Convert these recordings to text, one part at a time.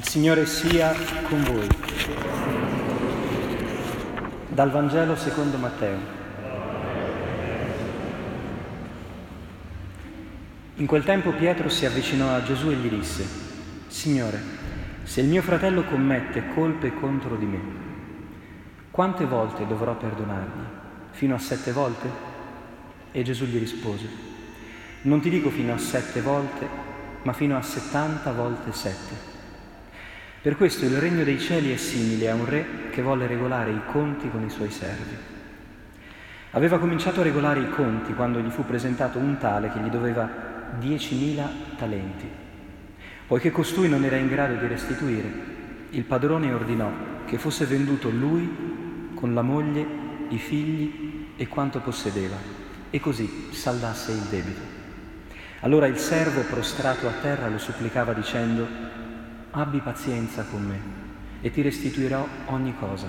Il Signore sia con voi. Dal Vangelo secondo Matteo. In quel tempo Pietro si avvicinò a Gesù e gli disse, Signore, se il mio fratello commette colpe contro di me, quante volte dovrò perdonargli? Fino a sette volte? E Gesù gli rispose, non ti dico fino a sette volte, ma fino a settanta volte sette. Per questo il regno dei cieli è simile a un re che volle regolare i conti con i suoi servi. Aveva cominciato a regolare i conti quando gli fu presentato un tale che gli doveva diecimila talenti. Poiché costui non era in grado di restituire, il padrone ordinò che fosse venduto lui con la moglie, i figli e quanto possedeva, e così saldasse il debito. Allora il servo prostrato a terra lo supplicava dicendo, abbi pazienza con me e ti restituirò ogni cosa.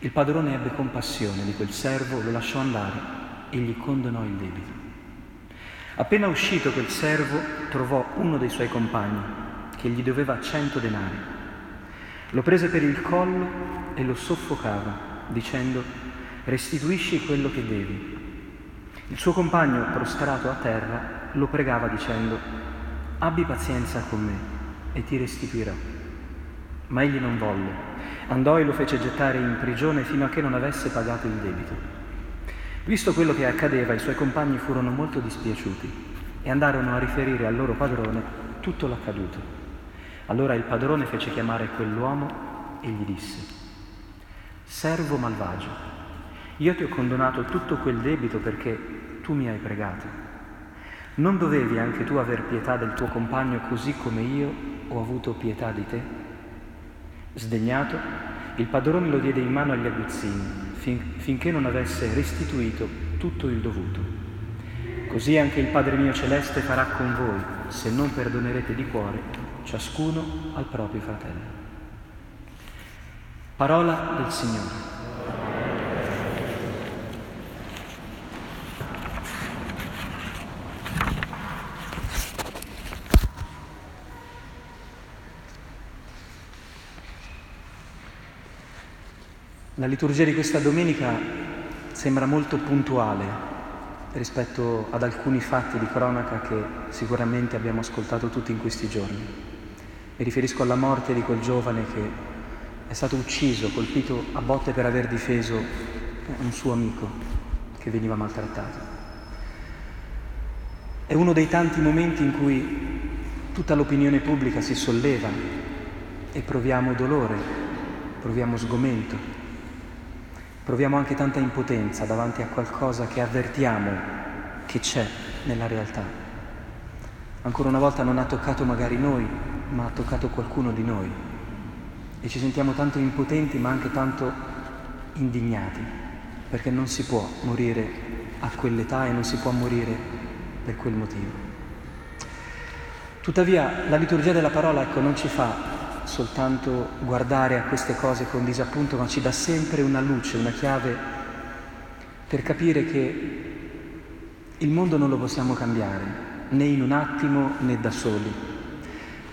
Il padrone ebbe compassione di quel servo, lo lasciò andare e gli condonò il debito. Appena uscito quel servo trovò uno dei suoi compagni che gli doveva cento denari. Lo prese per il collo e lo soffocava dicendo restituisci quello che devi. Il suo compagno prostrato a terra lo pregava dicendo abbi pazienza con me e ti restituirò. Ma egli non volle. Andò e lo fece gettare in prigione fino a che non avesse pagato il debito. Visto quello che accadeva, i suoi compagni furono molto dispiaciuti e andarono a riferire al loro padrone tutto l'accaduto. Allora il padrone fece chiamare quell'uomo e gli disse, Servo malvagio, io ti ho condonato tutto quel debito perché tu mi hai pregato. Non dovevi anche tu aver pietà del tuo compagno così come io ho avuto pietà di te? Sdegnato, il padrone lo diede in mano agli aguzzini fin, finché non avesse restituito tutto il dovuto. Così anche il Padre mio celeste farà con voi, se non perdonerete di cuore, ciascuno al proprio fratello. Parola del Signore. La liturgia di questa domenica sembra molto puntuale rispetto ad alcuni fatti di cronaca che sicuramente abbiamo ascoltato tutti in questi giorni. Mi riferisco alla morte di quel giovane che è stato ucciso, colpito a botte per aver difeso un suo amico che veniva maltrattato. È uno dei tanti momenti in cui tutta l'opinione pubblica si solleva e proviamo dolore, proviamo sgomento proviamo anche tanta impotenza davanti a qualcosa che avvertiamo che c'è nella realtà. Ancora una volta non ha toccato magari noi, ma ha toccato qualcuno di noi. E ci sentiamo tanto impotenti ma anche tanto indignati, perché non si può morire a quell'età e non si può morire per quel motivo. Tuttavia la liturgia della parola ecco, non ci fa soltanto guardare a queste cose con disappunto, ma ci dà sempre una luce, una chiave per capire che il mondo non lo possiamo cambiare, né in un attimo né da soli,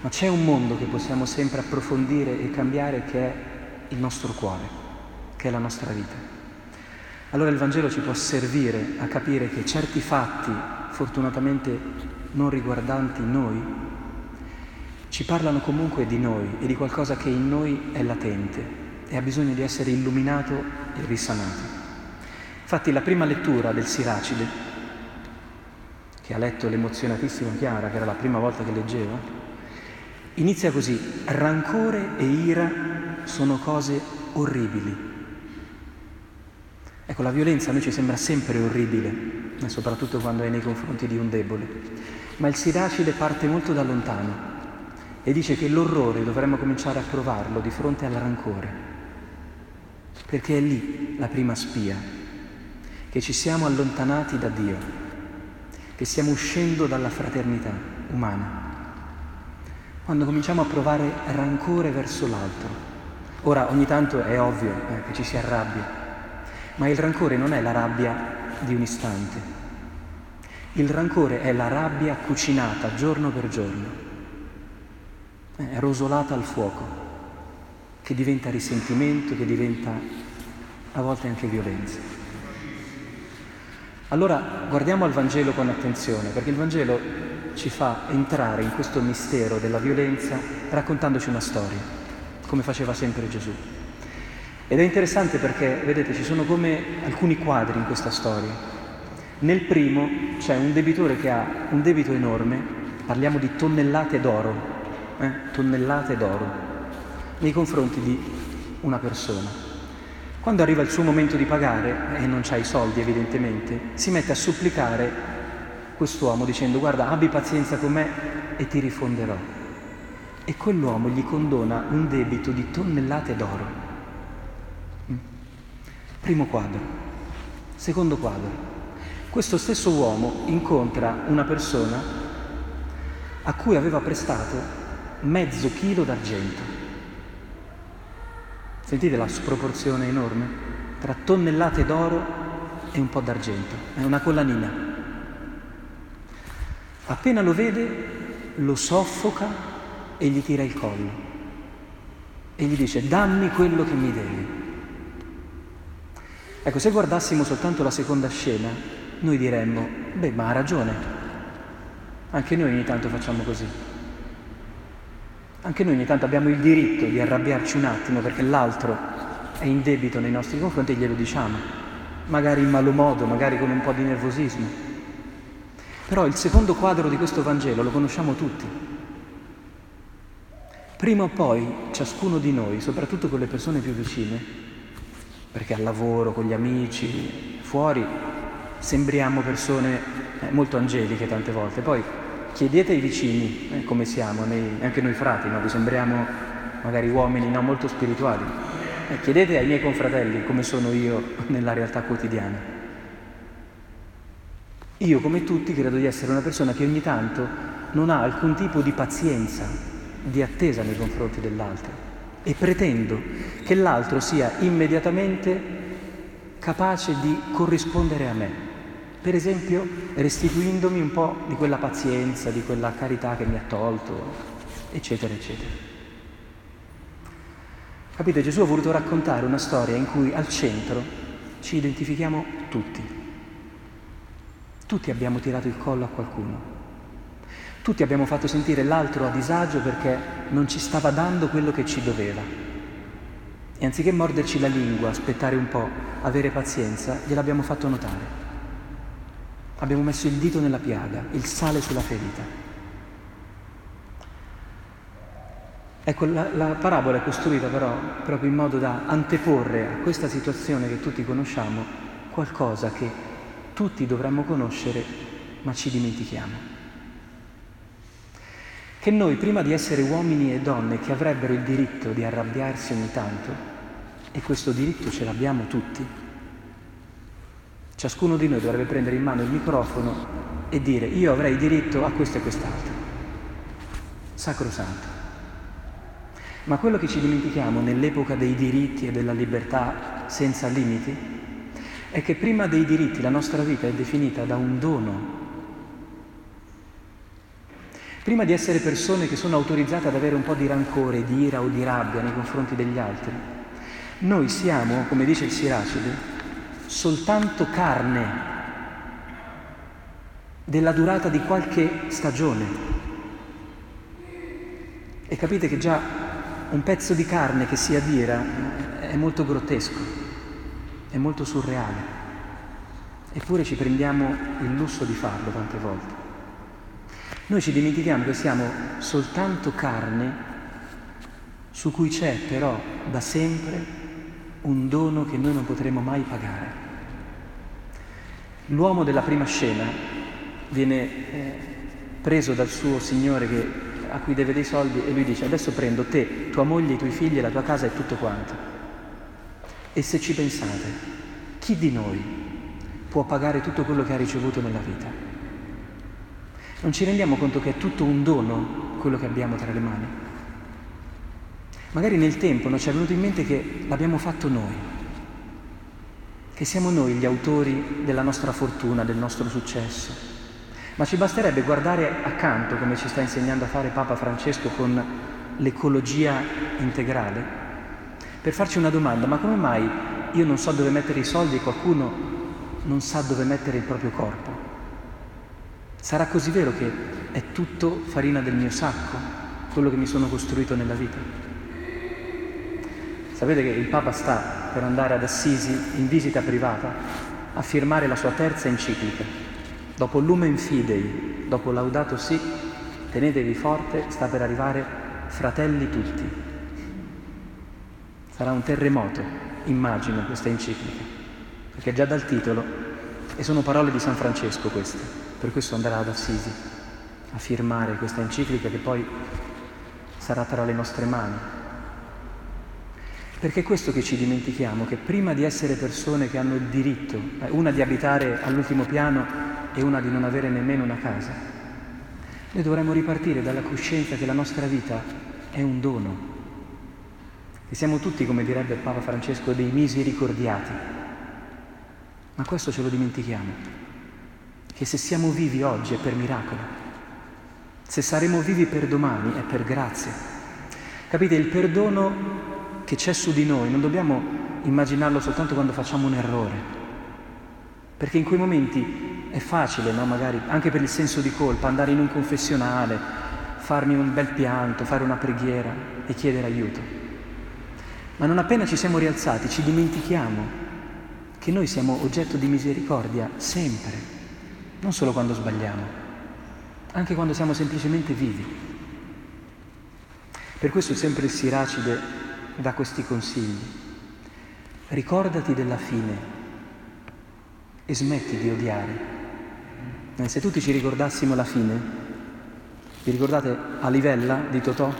ma c'è un mondo che possiamo sempre approfondire e cambiare che è il nostro cuore, che è la nostra vita. Allora il Vangelo ci può servire a capire che certi fatti, fortunatamente non riguardanti noi, ci parlano comunque di noi e di qualcosa che in noi è latente e ha bisogno di essere illuminato e risanato. Infatti la prima lettura del Siracide, che ha letto l'emozionatissima Chiara, che era la prima volta che leggeva, inizia così, rancore e ira sono cose orribili. Ecco, la violenza a noi ci sembra sempre orribile, soprattutto quando è nei confronti di un debole, ma il Siracide parte molto da lontano e dice che l'orrore dovremmo cominciare a provarlo di fronte al rancore, perché è lì la prima spia, che ci siamo allontanati da Dio, che stiamo uscendo dalla fraternità umana. Quando cominciamo a provare rancore verso l'altro, ora ogni tanto è ovvio eh, che ci si arrabbia, ma il rancore non è la rabbia di un istante, il rancore è la rabbia cucinata giorno per giorno è rosolata al fuoco, che diventa risentimento, che diventa a volte anche violenza. Allora guardiamo al Vangelo con attenzione, perché il Vangelo ci fa entrare in questo mistero della violenza raccontandoci una storia, come faceva sempre Gesù. Ed è interessante perché, vedete, ci sono come alcuni quadri in questa storia. Nel primo c'è un debitore che ha un debito enorme, parliamo di tonnellate d'oro, eh? tonnellate d'oro, nei confronti di una persona. Quando arriva il suo momento di pagare, e non c'ha i soldi evidentemente, si mette a supplicare quest'uomo dicendo guarda abbi pazienza con me e ti rifonderò. E quell'uomo gli condona un debito di tonnellate d'oro. Mm. Primo quadro. Secondo quadro. Questo stesso uomo incontra una persona a cui aveva prestato mezzo chilo d'argento. Sentite la sproporzione enorme tra tonnellate d'oro e un po' d'argento, è una collanina. Appena lo vede, lo soffoca e gli tira il collo e gli dice dammi quello che mi devi. Ecco, se guardassimo soltanto la seconda scena, noi diremmo, beh, ma ha ragione, anche noi ogni tanto facciamo così. Anche noi ogni tanto abbiamo il diritto di arrabbiarci un attimo perché l'altro è in debito nei nostri confronti e glielo diciamo, magari in malo modo, magari con un po' di nervosismo. Però il secondo quadro di questo Vangelo lo conosciamo tutti. Prima o poi ciascuno di noi, soprattutto con le persone più vicine, perché al lavoro, con gli amici, fuori, sembriamo persone eh, molto angeliche tante volte, poi chiedete ai vicini eh, come siamo, nei, anche noi frati, no? vi sembriamo magari uomini no? molto spirituali. Eh, chiedete ai miei confratelli come sono io nella realtà quotidiana. Io, come tutti, credo di essere una persona che ogni tanto non ha alcun tipo di pazienza, di attesa nei confronti dell'altro e pretendo che l'altro sia immediatamente capace di corrispondere a me per esempio restituendomi un po' di quella pazienza, di quella carità che mi ha tolto, eccetera, eccetera. Capite, Gesù ha voluto raccontare una storia in cui al centro ci identifichiamo tutti. Tutti abbiamo tirato il collo a qualcuno. Tutti abbiamo fatto sentire l'altro a disagio perché non ci stava dando quello che ci doveva. E anziché morderci la lingua, aspettare un po', avere pazienza, gliel'abbiamo fatto notare. Abbiamo messo il dito nella piaga, il sale sulla ferita. Ecco, la, la, parabola è costruita però proprio in modo da anteporre a questa situazione che tutti conosciamo qualcosa che tutti dovremmo conoscere ma ci dimentichiamo. Che noi prima di essere uomini e donne che avrebbero il diritto di arrabbiarsi ogni tanto, e questo diritto ce l'abbiamo tutti, Ciascuno di noi dovrebbe prendere in mano il microfono e dire io avrei diritto a questo e quest'altro. Sacrosanto. Ma quello che ci dimentichiamo nell'epoca dei diritti e della libertà senza limiti è che prima dei diritti la nostra vita è definita da un dono. Prima di essere persone che sono autorizzate ad avere un po' di rancore, di ira o di rabbia nei confronti degli altri, noi siamo, come dice il Siracide, soltanto carne della durata di qualche stagione. E capite che già un pezzo di carne che si adira è molto grottesco, è molto surreale. Eppure ci prendiamo il lusso di farlo tante volte. Noi ci dimentichiamo che siamo soltanto carne su cui c'è però da sempre un dono che noi non potremo mai pagare. L'uomo della prima scena viene eh, preso dal suo signore che, a cui deve dei soldi e lui dice adesso prendo te, tua moglie, i tuoi figli, la tua casa e tutto quanto. E se ci pensate, chi di noi può pagare tutto quello che ha ricevuto nella vita? Non ci rendiamo conto che è tutto un dono quello che abbiamo tra le mani? Magari nel tempo non ci è venuto in mente che l'abbiamo fatto noi, che siamo noi gli autori della nostra fortuna, del nostro successo. Ma ci basterebbe guardare accanto, come ci sta insegnando a fare Papa Francesco con l'ecologia integrale? Per farci una domanda, ma come mai io non so dove mettere i soldi e qualcuno non sa dove mettere il proprio corpo? Sarà così vero che è tutto farina del mio sacco, quello che mi sono costruito nella vita? Sapete che il Papa sta per andare ad Assisi in visita privata a firmare la sua terza enciclica. Dopo Lumen Fidei, dopo Laudato Si, tenetevi forte, sta per arrivare fratelli tutti. Sarà un terremoto, immagino, questa enciclica, perché già dal titolo, e sono parole di San Francesco queste, per questo andrà ad Assisi a firmare questa enciclica che poi sarà tra le nostre mani. Perché è questo che ci dimentichiamo, che prima di essere persone che hanno il diritto, eh, una di abitare all'ultimo piano e una di non avere nemmeno una casa, noi dovremmo ripartire dalla coscienza che la nostra vita è un dono, che siamo tutti, come direbbe Papa Francesco, dei misericordiati. Ma questo ce lo dimentichiamo, che se siamo vivi oggi è per miracolo, se saremo vivi per domani è per grazia. Capite, il perdono che c'è su di noi non dobbiamo immaginarlo soltanto quando facciamo un errore, perché in quei momenti è facile, no? magari anche per il senso di colpa, andare in un confessionale, farmi un bel pianto, fare una preghiera e chiedere aiuto. Ma non appena ci siamo rialzati ci dimentichiamo che noi siamo oggetto di misericordia sempre, non solo quando sbagliamo, anche quando siamo semplicemente vivi. Per questo sempre il Siracide da questi consigli. Ricordati della fine e smetti di odiare. Se tutti ci ricordassimo la fine, vi ricordate a livella di Totò?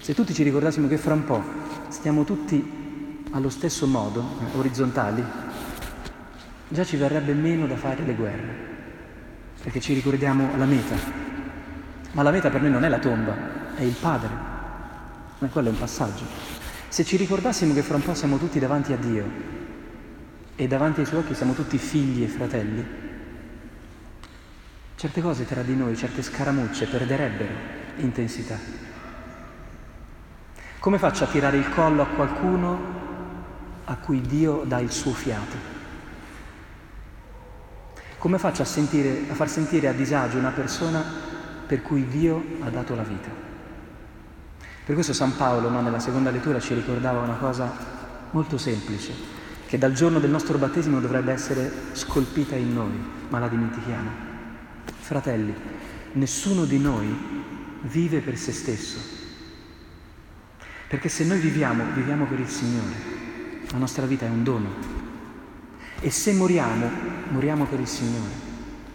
Se tutti ci ricordassimo che fra un po' stiamo tutti allo stesso modo, eh, orizzontali, già ci verrebbe meno da fare le guerre, perché ci ricordiamo la meta. Ma la meta per noi non è la tomba, è il Padre. Ma quello è un passaggio. Se ci ricordassimo che fra un po' siamo tutti davanti a Dio e davanti ai suoi occhi siamo tutti figli e fratelli, certe cose tra di noi, certe scaramucce perderebbero intensità. Come faccio a tirare il collo a qualcuno a cui Dio dà il suo fiato? Come faccio a, sentire, a far sentire a disagio una persona per cui Dio ha dato la vita? Per questo San Paolo no, nella seconda lettura ci ricordava una cosa molto semplice, che dal giorno del nostro battesimo dovrebbe essere scolpita in noi, ma la dimentichiamo. Fratelli, nessuno di noi vive per se stesso, perché se noi viviamo, viviamo per il Signore, la nostra vita è un dono. E se moriamo, moriamo per il Signore.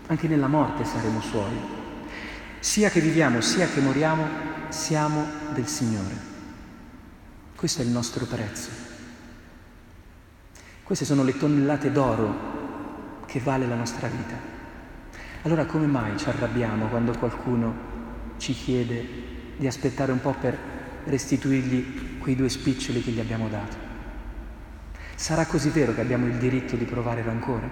Anche nella morte saremo Suoi. Sia che viviamo, sia che moriamo, siamo del Signore. Questo è il nostro prezzo. Queste sono le tonnellate d'oro che vale la nostra vita. Allora come mai ci arrabbiamo quando qualcuno ci chiede di aspettare un po' per restituirgli quei due spiccioli che gli abbiamo dato? Sarà così vero che abbiamo il diritto di provare rancore?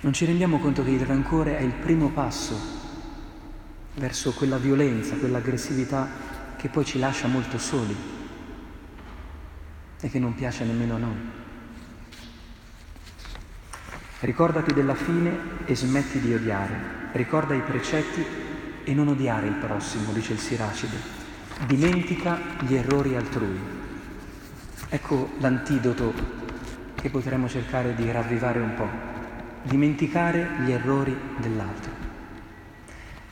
Non ci rendiamo conto che il rancore è il primo passo verso quella violenza, quell'aggressività che poi ci lascia molto soli e che non piace nemmeno a noi. Ricordati della fine e smetti di odiare. Ricorda i precetti e non odiare il prossimo, dice il Siracide. Dimentica gli errori altrui. Ecco l'antidoto che potremmo cercare di ravvivare un po'. Dimenticare gli errori dell'altro.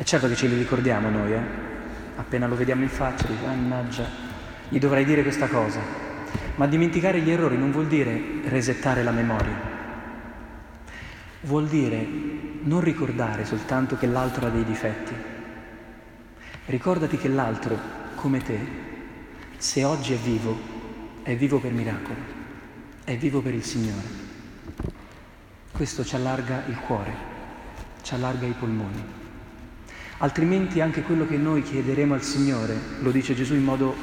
È certo che ce li ricordiamo noi, eh? Appena lo vediamo in faccia, dico, mannaggia, gli dovrei dire questa cosa. Ma dimenticare gli errori non vuol dire resettare la memoria. Vuol dire non ricordare soltanto che l'altro ha dei difetti. Ricordati che l'altro, come te, se oggi è vivo, è vivo per miracolo, è vivo per il Signore. Questo ci allarga il cuore, ci allarga i polmoni altrimenti anche quello che noi chiederemo al Signore, lo dice Gesù in modo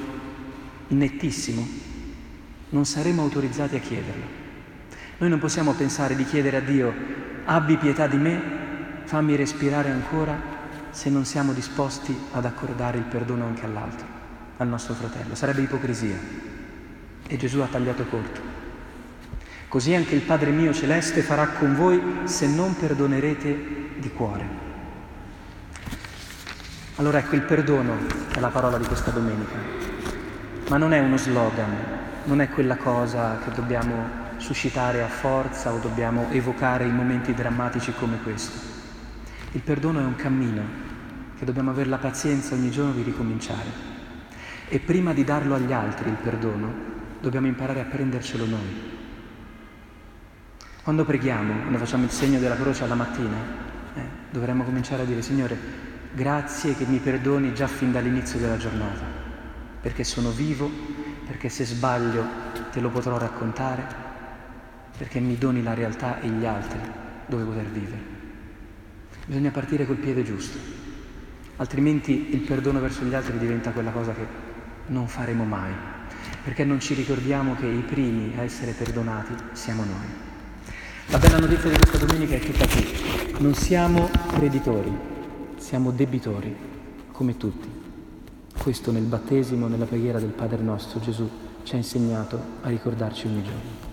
nettissimo, non saremo autorizzati a chiederlo. Noi non possiamo pensare di chiedere a Dio abbi pietà di me, fammi respirare ancora se non siamo disposti ad accordare il perdono anche all'altro, al nostro fratello. Sarebbe ipocrisia. E Gesù ha tagliato corto. Così anche il Padre mio celeste farà con voi se non perdonerete di cuore. Allora ecco, il perdono è la parola di questa domenica, ma non è uno slogan, non è quella cosa che dobbiamo suscitare a forza o dobbiamo evocare in momenti drammatici come questo. Il perdono è un cammino che dobbiamo avere la pazienza ogni giorno di ricominciare. E prima di darlo agli altri il perdono, dobbiamo imparare a prendercelo noi. Quando preghiamo, quando facciamo il segno della croce alla mattina, eh, dovremmo cominciare a dire, Signore, Grazie che mi perdoni già fin dall'inizio della giornata, perché sono vivo, perché se sbaglio te lo potrò raccontare, perché mi doni la realtà e gli altri dove poter vivere. Bisogna partire col piede giusto, altrimenti il perdono verso gli altri diventa quella cosa che non faremo mai, perché non ci ricordiamo che i primi a essere perdonati siamo noi. La bella notizia di questa domenica è tutta qui. Non siamo creditori, siamo debitori, come tutti. Questo nel battesimo, nella preghiera del Padre nostro Gesù ci ha insegnato a ricordarci ogni giorno.